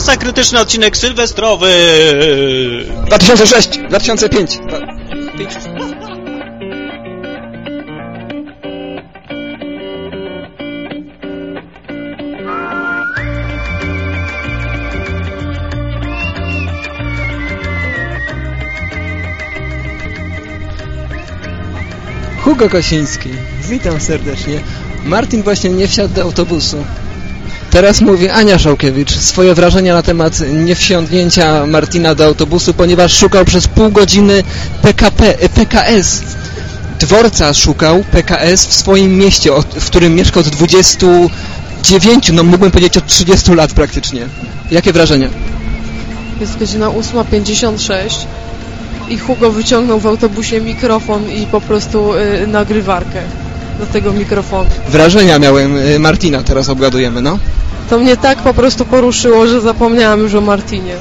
Masa krytyczna odcinek sylwestrowy. 2006, 2005. Dwa- pięć. Hugo Kosiński, witam serdecznie. Martin właśnie nie wsiadł do autobusu. Teraz mówi Ania Szałkiewicz swoje wrażenia na temat niewsiądnięcia Martina do autobusu, ponieważ szukał przez pół godziny PKP, e, PKS. Dworca szukał PKS w swoim mieście, w którym mieszka od 29, no mógłbym powiedzieć od 30 lat praktycznie. Jakie wrażenia? Jest godzina 8.56 i Hugo wyciągnął w autobusie mikrofon i po prostu y, nagrywarkę do tego mikrofonu. Wrażenia miałem y, Martina, teraz obgadujemy, no. To mnie tak po prostu poruszyło, że zapomniałam już o Martinie.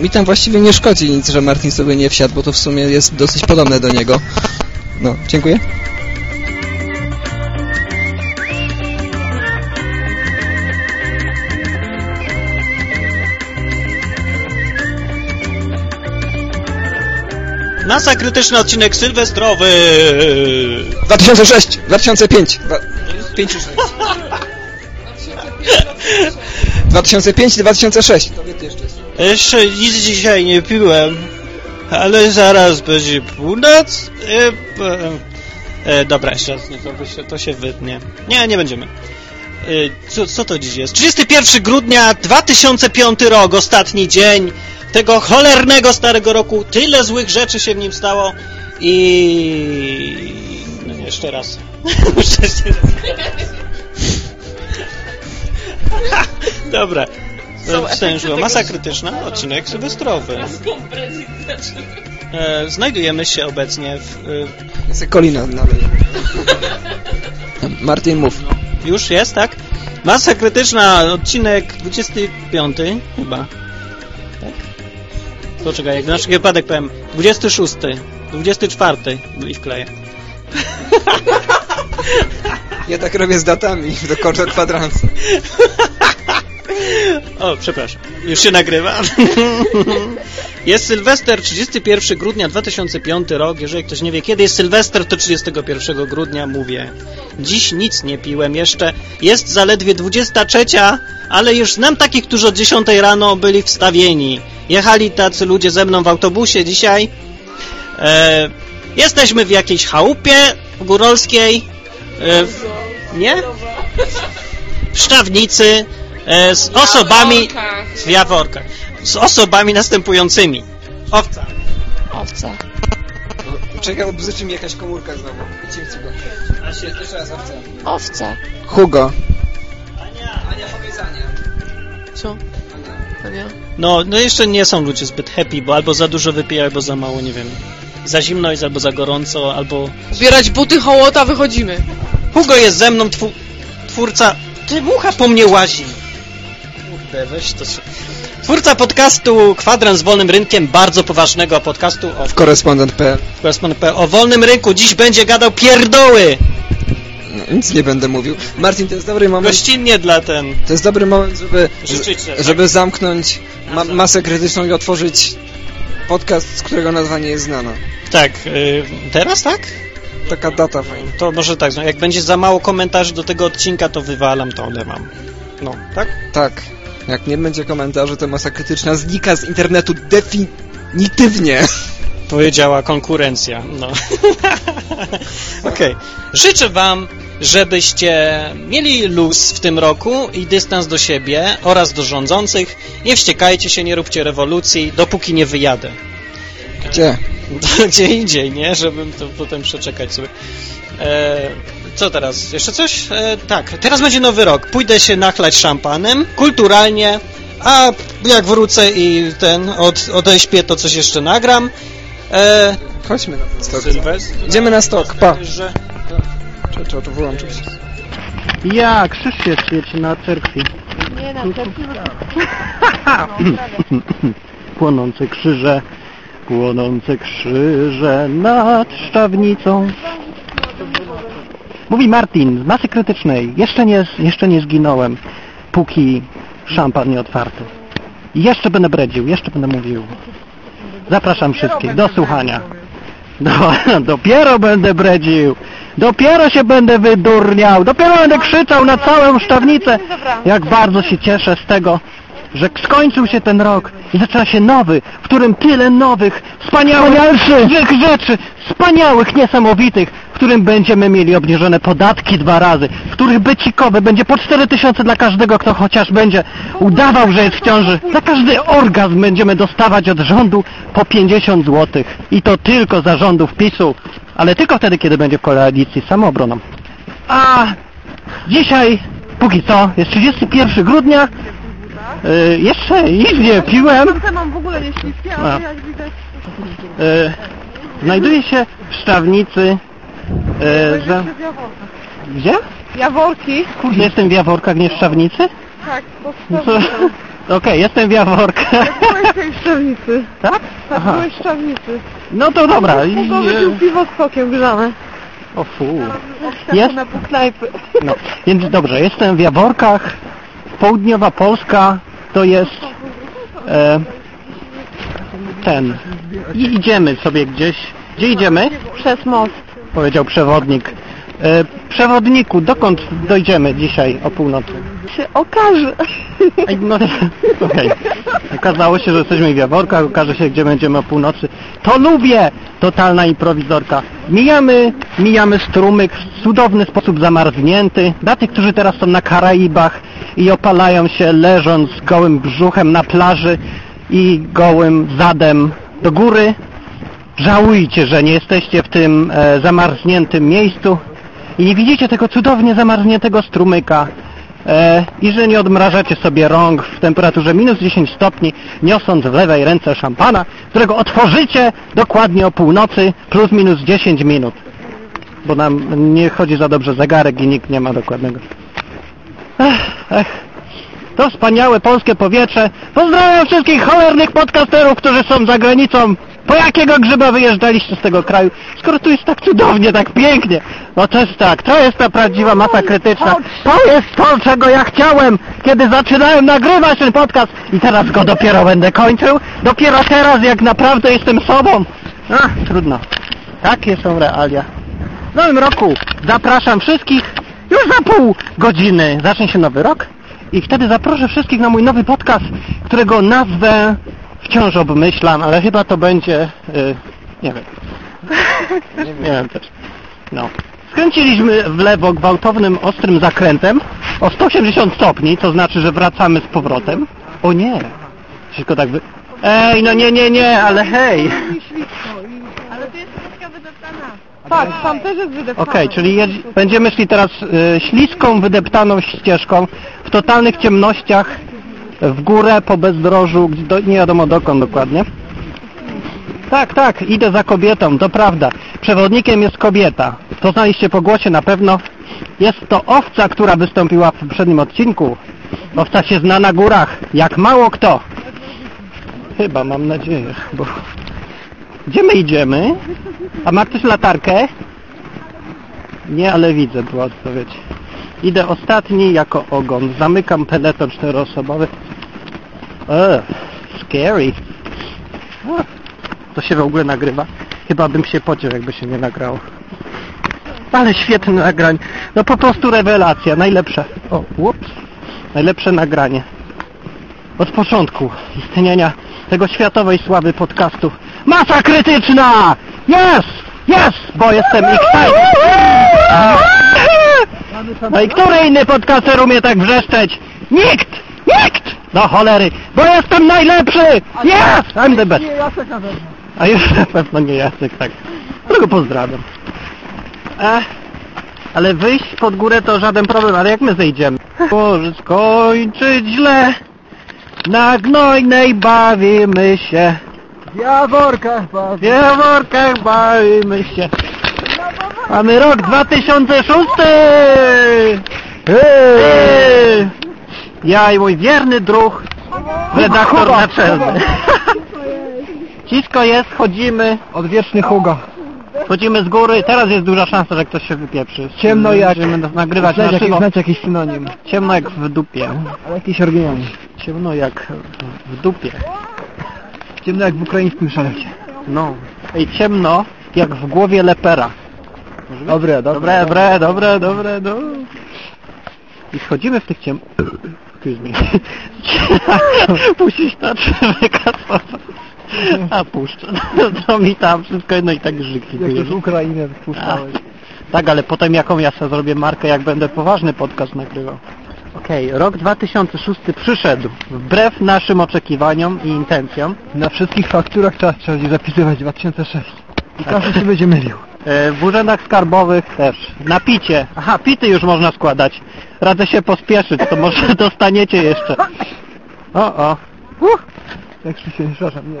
Mi tam właściwie nie szkodzi nic, że Martin sobie nie wsiadł, bo to w sumie jest dosyć podobne do niego. No, dziękuję. Masa krytyczna odcinek sylwestrowy. 2006, 2005. Dwa- 5 czy 6? 2005 i 2006. Jeszcze nic dzisiaj nie piłem, ale zaraz będzie północ. E, e, e, dobra, jeszcze raz, nie, to, się, to się wytnie. Nie, nie będziemy. E, co, co to dziś jest? 31 grudnia 2005 rok, ostatni dzień tego cholernego starego roku. Tyle złych rzeczy się w nim stało i... No jeszcze raz. Muszę się... Dobra. Stężyło. Masa krytyczna, odcinek sylwestrowy. E, znajdujemy się obecnie w... E, Jest Kolina nalej. Martin, mów. już jest, tak? Masa krytyczna, odcinek 25 chyba. Poczekaj, jak na wszelki wypadek powiem 26, 24 i wkleję. Ja tak robię z datami do kordo kwadransa. O, przepraszam. Już się nagrywa. Jest Sylwester, 31 grudnia 2005 rok. Jeżeli ktoś nie wie, kiedy jest Sylwester, to 31 grudnia mówię. Dziś nic nie piłem jeszcze. Jest zaledwie 23, ale już znam takich, którzy od 10 rano byli wstawieni. Jechali tacy ludzie ze mną w autobusie dzisiaj. E, jesteśmy w jakiejś chałupie górolskiej. E, w, nie? W Szczawnicy. E, z osobami w Jaworkach. Z osobami następującymi. Owca. Owca. Czekaj, bo bzyczy mi jakaś komórka znowu. Idźcie w A się Jeszcze raz owca. Owca. Hugo. Ania. Co? Ania? No, no jeszcze nie są ludzie zbyt happy, bo albo za dużo wypijają, albo za mało, nie wiem. Za zimno jest, albo za gorąco, albo... Zbierać buty hołota, wychodzimy. Hugo jest ze mną, twu... twórca... Ty, mucha po mnie łazi. Kurde, weź to... Twórca podcastu Kwadrans z Wolnym Rynkiem, bardzo poważnego podcastu o, Korespondent.pl o wolnym rynku. Dziś będzie gadał pierdoły. Nic nie będę mówił. Martin, to jest dobry moment. Gościnnie dla ten... To jest dobry moment, żeby, Życzyć sobie, tak? żeby zamknąć ma masę krytyczną i otworzyć podcast, z którego nazwa nie jest znana. Tak, y, teraz tak? Taka data fajna. To może tak, no, jak będzie za mało komentarzy do tego odcinka, to wywalam, to olewam. No, tak? Tak. Jak nie będzie komentarzy, to masa krytyczna znika z internetu definitywnie. Powiedziała konkurencja, no. Okej. Życzę wam, żebyście mieli luz w tym roku i dystans do siebie oraz do rządzących. Nie wściekajcie się, nie róbcie rewolucji, dopóki nie wyjadę. Gdzie? Gdzie indziej, nie? Żebym to potem przeczekać sobie. E, co teraz? Jeszcze coś? E, tak, teraz będzie nowy rok. Pójdę się nachlać szampanem, kulturalnie, a jak wrócę i ten, od, odeśpię, to coś jeszcze nagram. E, Chodźmy na stok. Idziemy na stok, pa. Że... Trzeba, trzeba to wyłączyć. Ja, krzyż się świeci na cerkwi. Nie na cerkwi. Płonące krzyże, płonące krzyże nad Szczawnicą. Mówi Martin, z masy krytycznej. Jeszcze nie, jeszcze nie zginąłem, póki szampan nie otwarty. I jeszcze będę bredził, jeszcze będę mówił. Zapraszam wszystkich do słuchania. No, dopiero będę bredził. Dopiero się będę wydurniał. Dopiero będę krzyczał na całą szczawnicę. Jak bardzo się cieszę z tego, że skończył się ten rok i zaczyna się nowy, w którym tyle nowych, wspaniałych rzeczy, wspaniałych, niesamowitych, którym będziemy mieli obniżone podatki dwa razy, w których becikowe będzie po 4 tysiące dla każdego, kto chociaż będzie udawał, że jest w ciąży. Za każdy orgazm będziemy dostawać od rządu po 50 zł. I to tylko za rządów PiSu, ale tylko wtedy, kiedy będzie w koalicji z samoobroną. A dzisiaj, póki co, jest 31 grudnia, Y, jeszcze nic nie piłem. mam w ogóle nie śliskie, ale jak widać... Y, znajduję się w Szczawnicy. Y, za... Gdzie? Jaworki. Kurde, jestem w Jaworkach, nie w Szczawnicy? Tak, po No? Okej, jestem w Jaworkach. Byłeś w tej szczawnicy. tak? Tak, Aha. byłeś w szczawnicy. No to dobra. I, Mogło wypił piwo z sokiem grzane. o fu. Jest? Na pół knajpy. No, więc dobrze, jestem w Jaworkach. Południowa Polska to jest e, ten. I idziemy sobie gdzieś. Gdzie idziemy? Przez most. Powiedział przewodnik. E, przewodniku, dokąd dojdziemy dzisiaj o północy? Się okaże. Ej, No, okej. Okazało się, że jesteśmy w Jaworkach, okaże się, gdzie będziemy o północy. To lubię! Totalna improwizorka. Mijamy, mijamy strumyk w cudowny sposób zamarznięty. Dla tych, którzy teraz są na Karaibach i opalają się leżąc gołym brzuchem na plaży i gołym zadem do góry. Żałujcie, że nie jesteście w tym e, zamarzniętym miejscu i nie widzicie tego cudownie zamarzniętego strumyka e, i że nie odmrażacie sobie rąk w temperaturze minus 10 stopni, niosąc w lewej ręce szampana, którego otworzycie dokładnie o północy plus minus 10 minut. Bo nam nie chodzi za dobrze zegarek i nikt nie ma dokładnego. Ech, ech. To wspaniałe polskie powietrze. Pozdrawiam wszystkich cholernych podcasterów, którzy są za granicą. Po jakiego grzyba wyjeżdżaliście z tego kraju? Skoro tu jest tak cudownie, tak pięknie. No to jest tak, to jest ta prawdziwa masa krytyczna. To jest to, czego ja chciałem, kiedy zaczynałem nagrywać ten podcast. I teraz go dopiero będę kończył. Dopiero teraz, jak naprawdę jestem sobą. Ach, trudno. Takie są realia. W nowym roku zapraszam wszystkich. Już za pół godziny zacznie się nowy rok. I wtedy zaproszę wszystkich na mój nowy podcast, którego nazwę wciąż obmyślam, ale chyba to będzie... y, nie wiem. Nie, nie wiem też. No. Skręciliśmy w lewo gwałtownym, ostrym zakrętem o 180 stopni, to znaczy, że wracamy z powrotem. O nie! Wszystko tak wy... Ej, no nie, nie, nie, ale hej! Tak, tam też jest wydeptane. Okej, czyli będziemy szli teraz y, śliską, wydeptaną ścieżką w totalnych ciemnościach w górę po bezdrożu, do, nie wiadomo dokąd dokładnie. Tak, tak, idę za kobietą, to prawda. Przewodnikiem jest kobieta. To znaliście po głosie na pewno. Jest to owca, która wystąpiła w poprzednim odcinku. Owca się zna na górach, jak mało kto. Chyba, mam nadzieję, bo... Gdzie my idziemy? A ma ktoś latarkę? Nie, ale widzę, była odpowiedź. Idę ostatni jako ogon. Zamykam peleton czteroosobowy. Eee, scary. O, to się w ogóle nagrywa? Chyba bym się pociął, jakby się nie nagrało. Ale świetne nagrań. No po prostu rewelacja. Najlepsze. O, ups. Najlepsze nagranie. Od początku istnienia tego światowej sławy podcastu. Masa krytyczna! Jest! Jest! Bo jestem excited! No i który inny podcaster umie tak wrzeszczeć? Nikt! Nikt! Do cholery! Bo jestem najlepszy! Yes! I'm the best! A już na pewno nie Jacek, tak. Którego pozdrawiam. E, ale wyjść pod górę to żaden problem, ale jak my zejdziemy? Może skończyć źle. Na gnojnej bawimy się. W Jaworkach W Jaworkach bawimy się. Mamy rok 2006! Eee! Ja i mój wierny druh, redaktor naczelny. Cisko jest, chodzimy. Odwieczny Hugo. Wchodzimy z góry, teraz jest duża szansa, że ktoś się wypieprzy. Ciemno jak- Będziemy nagrywać na Znajdź jakiś, żywo. znajdź jakiś synonim. Ciemno jak w dupie. Ale jakiś oryginalny. Ciemno jak w dupie. Ciemno jak w ukraińskim szalecie. No. Ej, ciemno jak w głowie lepera. Dobre, Dobre, dobre, dobre, dobre, do. I wchodzimy w tych ciem... Excuse me. Puścić to wykasować. A puszczę. To mi tam wszystko jedno i tak żyki. Jak już Ukrainę wpuszczałeś. Tak, ale potem jaką ja sobie zrobię markę, jak będę poważny podcast nagrywał. Okej, rok 2006 przyszedł, wbrew naszym oczekiwaniom i intencjom. Na wszystkich fakturach trzeba, trzeba będzie zapisywać 2006. I każdy się będzie mylił. E, W urzędach skarbowych też. Na picie. Aha, pity już można składać. Radzę się pospieszyć, to może dostaniecie jeszcze. O, o. Uh, Jak się, przepraszam, nie,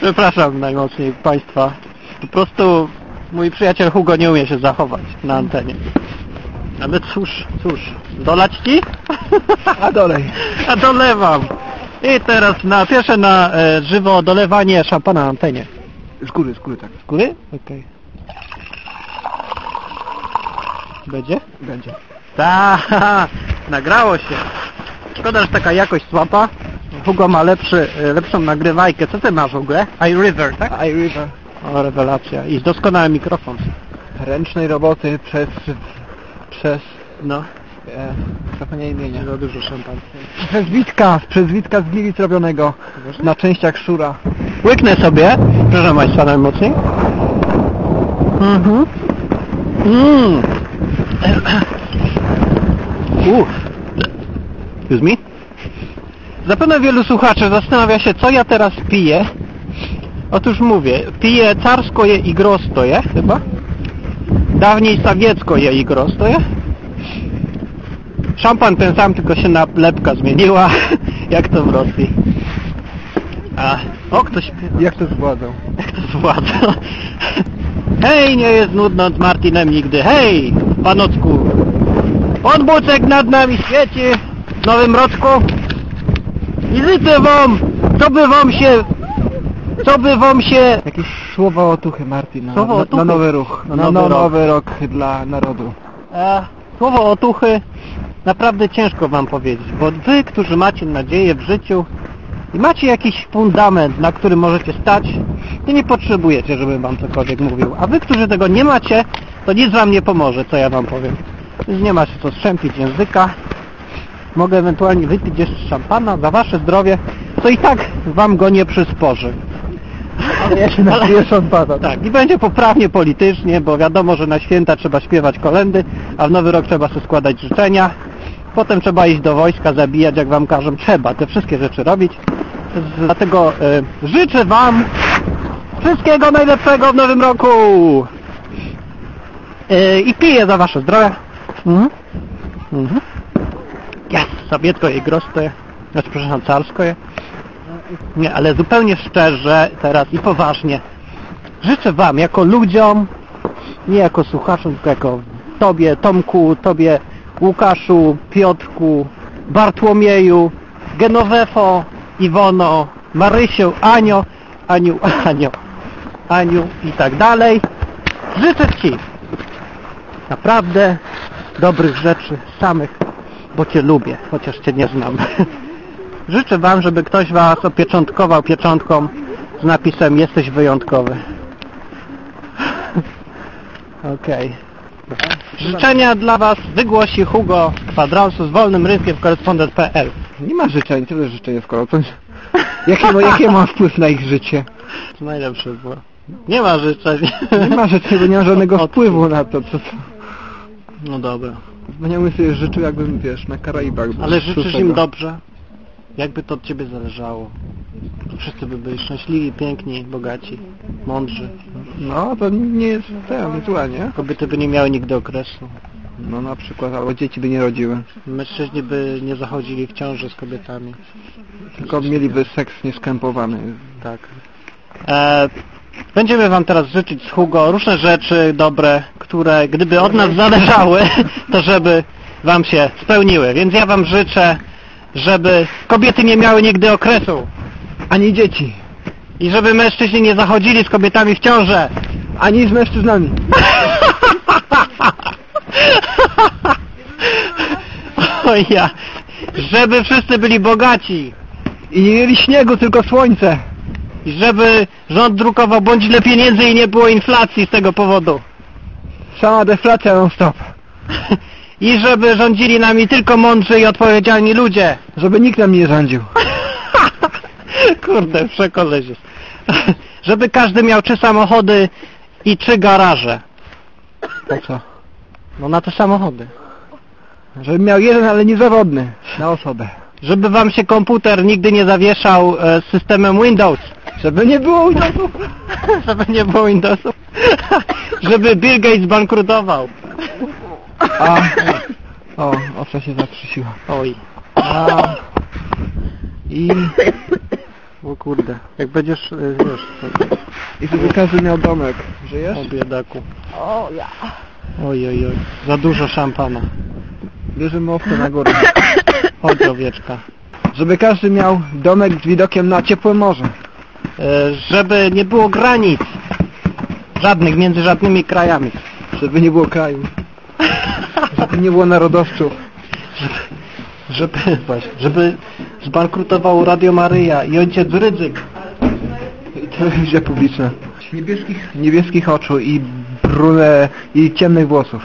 przepraszam najmocniej Państwa. Po prostu mój przyjaciel Hugo nie umie się zachować na antenie. Ale cóż, cóż. Dolać ci? A dolej. A dolewam. I teraz na pierwsze na e, żywo dolewanie szampana na antenie. Z góry, z góry tak. Z góry? Okej. Będzie? Będzie. Ta, nagrało się. Szkoda, że taka jakość słaba. Hugo ma lepszy, e, lepszą nagrywajkę. Co ty masz w ogóle? iRiver, tak? iRiver. O, rewelacja. I doskonały mikrofon. Ręcznej roboty przez... przez... No, E, zapomniałem imienia. za dużo szampana. Przez Witka, przez Witka z Gliwic robionego. Na częściach Szura. Łyknę sobie, proszę Państwa, najmocniej. Mhm. Mm. Uff. Excuse me? Zapewne wielu słuchaczy zastanawia się, co ja teraz piję. Otóż mówię, piję carskoje i grostoje, chyba. Dawniej sawieckoje i grostoje. Szampan ten sam, tylko się na lepka zmieniła, jak to w Rosji. A, o, ktoś Jak to zwładzał? jak to zwładza? Hej, nie jest nudno z Martinem nigdy. Hej, panocku. Podbucek nad nami świeci w nowym roczku. I życzę wam, co by wam się, co by wam się... Jakieś słowa otuchy, Martin, na, Słowa otuchy? na nowy ruch. Na Na, nowy no, rok. nowy rok dla narodu. E, słowo otuchy naprawdę ciężko wam powiedzieć, bo wy, którzy macie nadzieję w życiu i macie jakiś fundament, na którym możecie stać, to nie potrzebujecie, żebym wam cokolwiek mówił. A wy, którzy tego nie macie, to nic wam nie pomoże, co ja wam powiem. Więc nie ma się co strzępić języka. Mogę ewentualnie wypić jeszcze szampana za wasze zdrowie, to i tak wam go nie przysporzy. Ale ja się napiję szampana. Tak, i będzie poprawnie politycznie, bo wiadomo, że na święta trzeba śpiewać kolendy, a w nowy rok trzeba sobie składać życzenia. Potem trzeba iść do wojska, zabijać, jak wam każą. Trzeba te wszystkie rzeczy robić. Dlatego e, życzę wam wszystkiego najlepszego w nowym roku. E, I piję za wasze zdrowie. Mhm. Mhm. Ja, sabiecko i grostoje. Znaczy, przepraszam, carskoje. Nie, ale zupełnie szczerze teraz i poważnie. Życzę Wam jako ludziom, nie jako słuchaczom, tylko jako Tobie, Tomku, Tobie, Łukaszu, Piotrku, Bartłomieju, Genowefo, Iwono, Marysiu, Anio, Aniu, Anio, Aniu i tak dalej. Życzę Ci naprawdę dobrych rzeczy samych, bo Cię lubię, chociaż Cię nie znam. Życzę Wam, żeby ktoś Was opieczątkował pieczątką z napisem Jesteś wyjątkowy. Okej. Życzenia dla Was wygłosi Hugo Kwadransu z wolnym rynkiem w korespondent.pl Nie ma życzeń, tyle życzeń w koło. Jakie, ma- jakie ma wpływ na ich życie? To najlepsze było. Nie ma życzeń. Nie ma życzeń, bo nie ma żadnego wpływu na to, co... co. No dobra. Wspaniały sobie życzył, jakbym, wiesz, na Karaibach był. Ale życzysz Szóstego. im dobrze? Jakby to od Ciebie zależało? Wszyscy by byli szczęśliwi, piękni, bogaci, mądrzy. No, to nie jest ten, złe, nie? Kobiety by nie miały nigdy okresu. No na przykład, albo dzieci by nie rodziły. Mężczyźni by nie zachodzili w ciąży z kobietami. Tylko mieliby seks nieskrępowany. Tak. E, będziemy Wam teraz życzyć z Hugo różne rzeczy dobre, które gdyby od nas zależały, to żeby Wam się spełniły. Więc ja Wam życzę, żeby kobiety nie miały nigdy okresu Ani dzieci. I żeby mężczyźni nie zachodzili z kobietami w ciążę. ani z mężczyznami. O ja, żeby wszyscy byli bogaci I nie mieli śniegu, tylko słońce. i żeby rząd drukował bądź pieniędzy i nie było inflacji z tego powodu. Sama deflacja non stop. I żeby rządzili nami tylko mądrzy i odpowiedzialni ludzie. Żeby nikt nam nie rządził. Kurde, przekoleś jest. Żeby każdy miał trzy samochody i trzy garaże. Po co? No na te samochody. Żeby miał jeden, ale niezawodny. Na osobę. Żeby wam się komputer nigdy nie zawieszał e, z systemem Windows. Żeby nie było Windowsów. Żeby nie było Windowsów. Żeby Bill Gates bankrutował. A, o, owca się zaprzysiła. Oj. A, i, O kurde. Jak będziesz, e, wiesz, to- i żeby każdy miał domek. Żyjesz? o biedaku. O ja. Oj, oj, oj. Za dużo szampana. Bierzemy owce na górę. Chodź owieczka. Żeby każdy miał domek z widokiem na ciepłe morze. E, żeby nie było granic. Żadnych między żadnymi krajami. Żeby nie było kraju. Żeby nie było narodowców. Żeby, właśnie, żeby zbankrutował Radio Maryja i ojciec Rydzyk. I telewizja publiczna. Niebieskich, niebieskich oczu i brune i ciemnych włosów.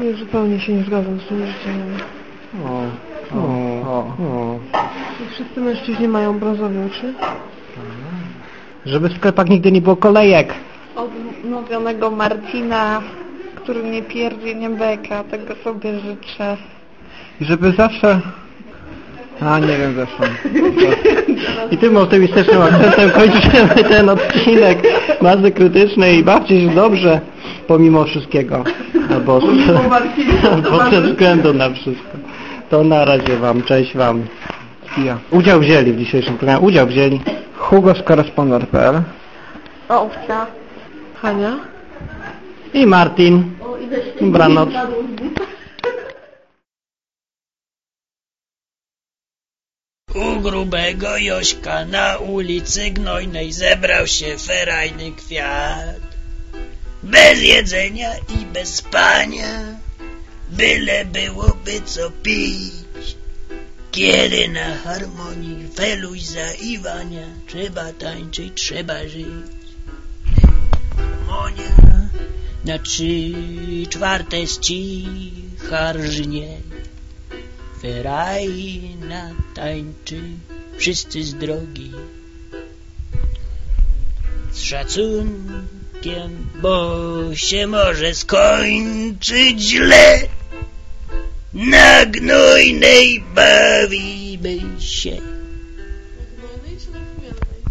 Nie, zupełnie się nie zgadzam z tym życzeniem. O, O, o. Wszyscy mężczyźni mają brązowe oczy. Żeby w sklepach nigdy nie było kolejek. Odmówionego Marcina, który nie pierdzi, nie beka, tego sobie życzę. I żeby zawsze... A, nie wiem zresztą. I tym optymistycznym akcentem kończymy ten odcinek masy krytycznej i bawcie się dobrze pomimo wszystkiego. Albo, albo ze względu na wszystko. To na razie wam, cześć wam. Ja. Udział wzięli w dzisiejszym programie, udział wzięli. Hugo z korespondent.pl Owca. Hania? I Martin. Dobranoc. U grubego Jośka na ulicy Gnojnej zebrał się ferajny kwiat. Bez jedzenia i bez spania, byle byłoby co pić. Kiedy na harmonii feluś zaiwania, trzeba tańczyć, trzeba żyć. Harmonia na trzy czwarte z cicha rżnie. Ferajna tańczy, wszyscy z drogi. Z szacunkiem, bo się może skończyć źle. Na gnojnej bawimy się.